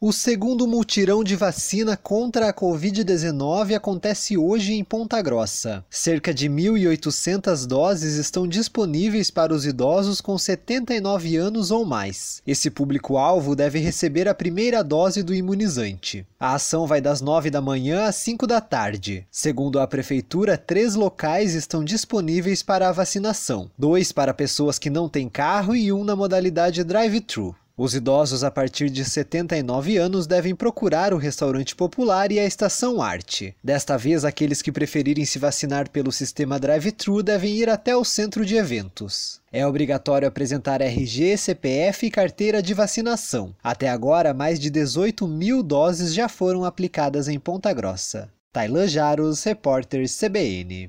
O segundo multirão de vacina contra a Covid-19 acontece hoje em Ponta Grossa. Cerca de 1.800 doses estão disponíveis para os idosos com 79 anos ou mais. Esse público-alvo deve receber a primeira dose do imunizante. A ação vai das 9 da manhã às 5 da tarde. Segundo a Prefeitura, três locais estão disponíveis para a vacinação: dois para pessoas que não têm carro e um na modalidade drive-thru. Os idosos a partir de 79 anos devem procurar o restaurante popular e a estação Arte. Desta vez, aqueles que preferirem se vacinar pelo sistema drive-thru devem ir até o centro de eventos. É obrigatório apresentar RG, CPF e carteira de vacinação. Até agora, mais de 18 mil doses já foram aplicadas em Ponta Grossa. Tailan Jaros, repórter CBN.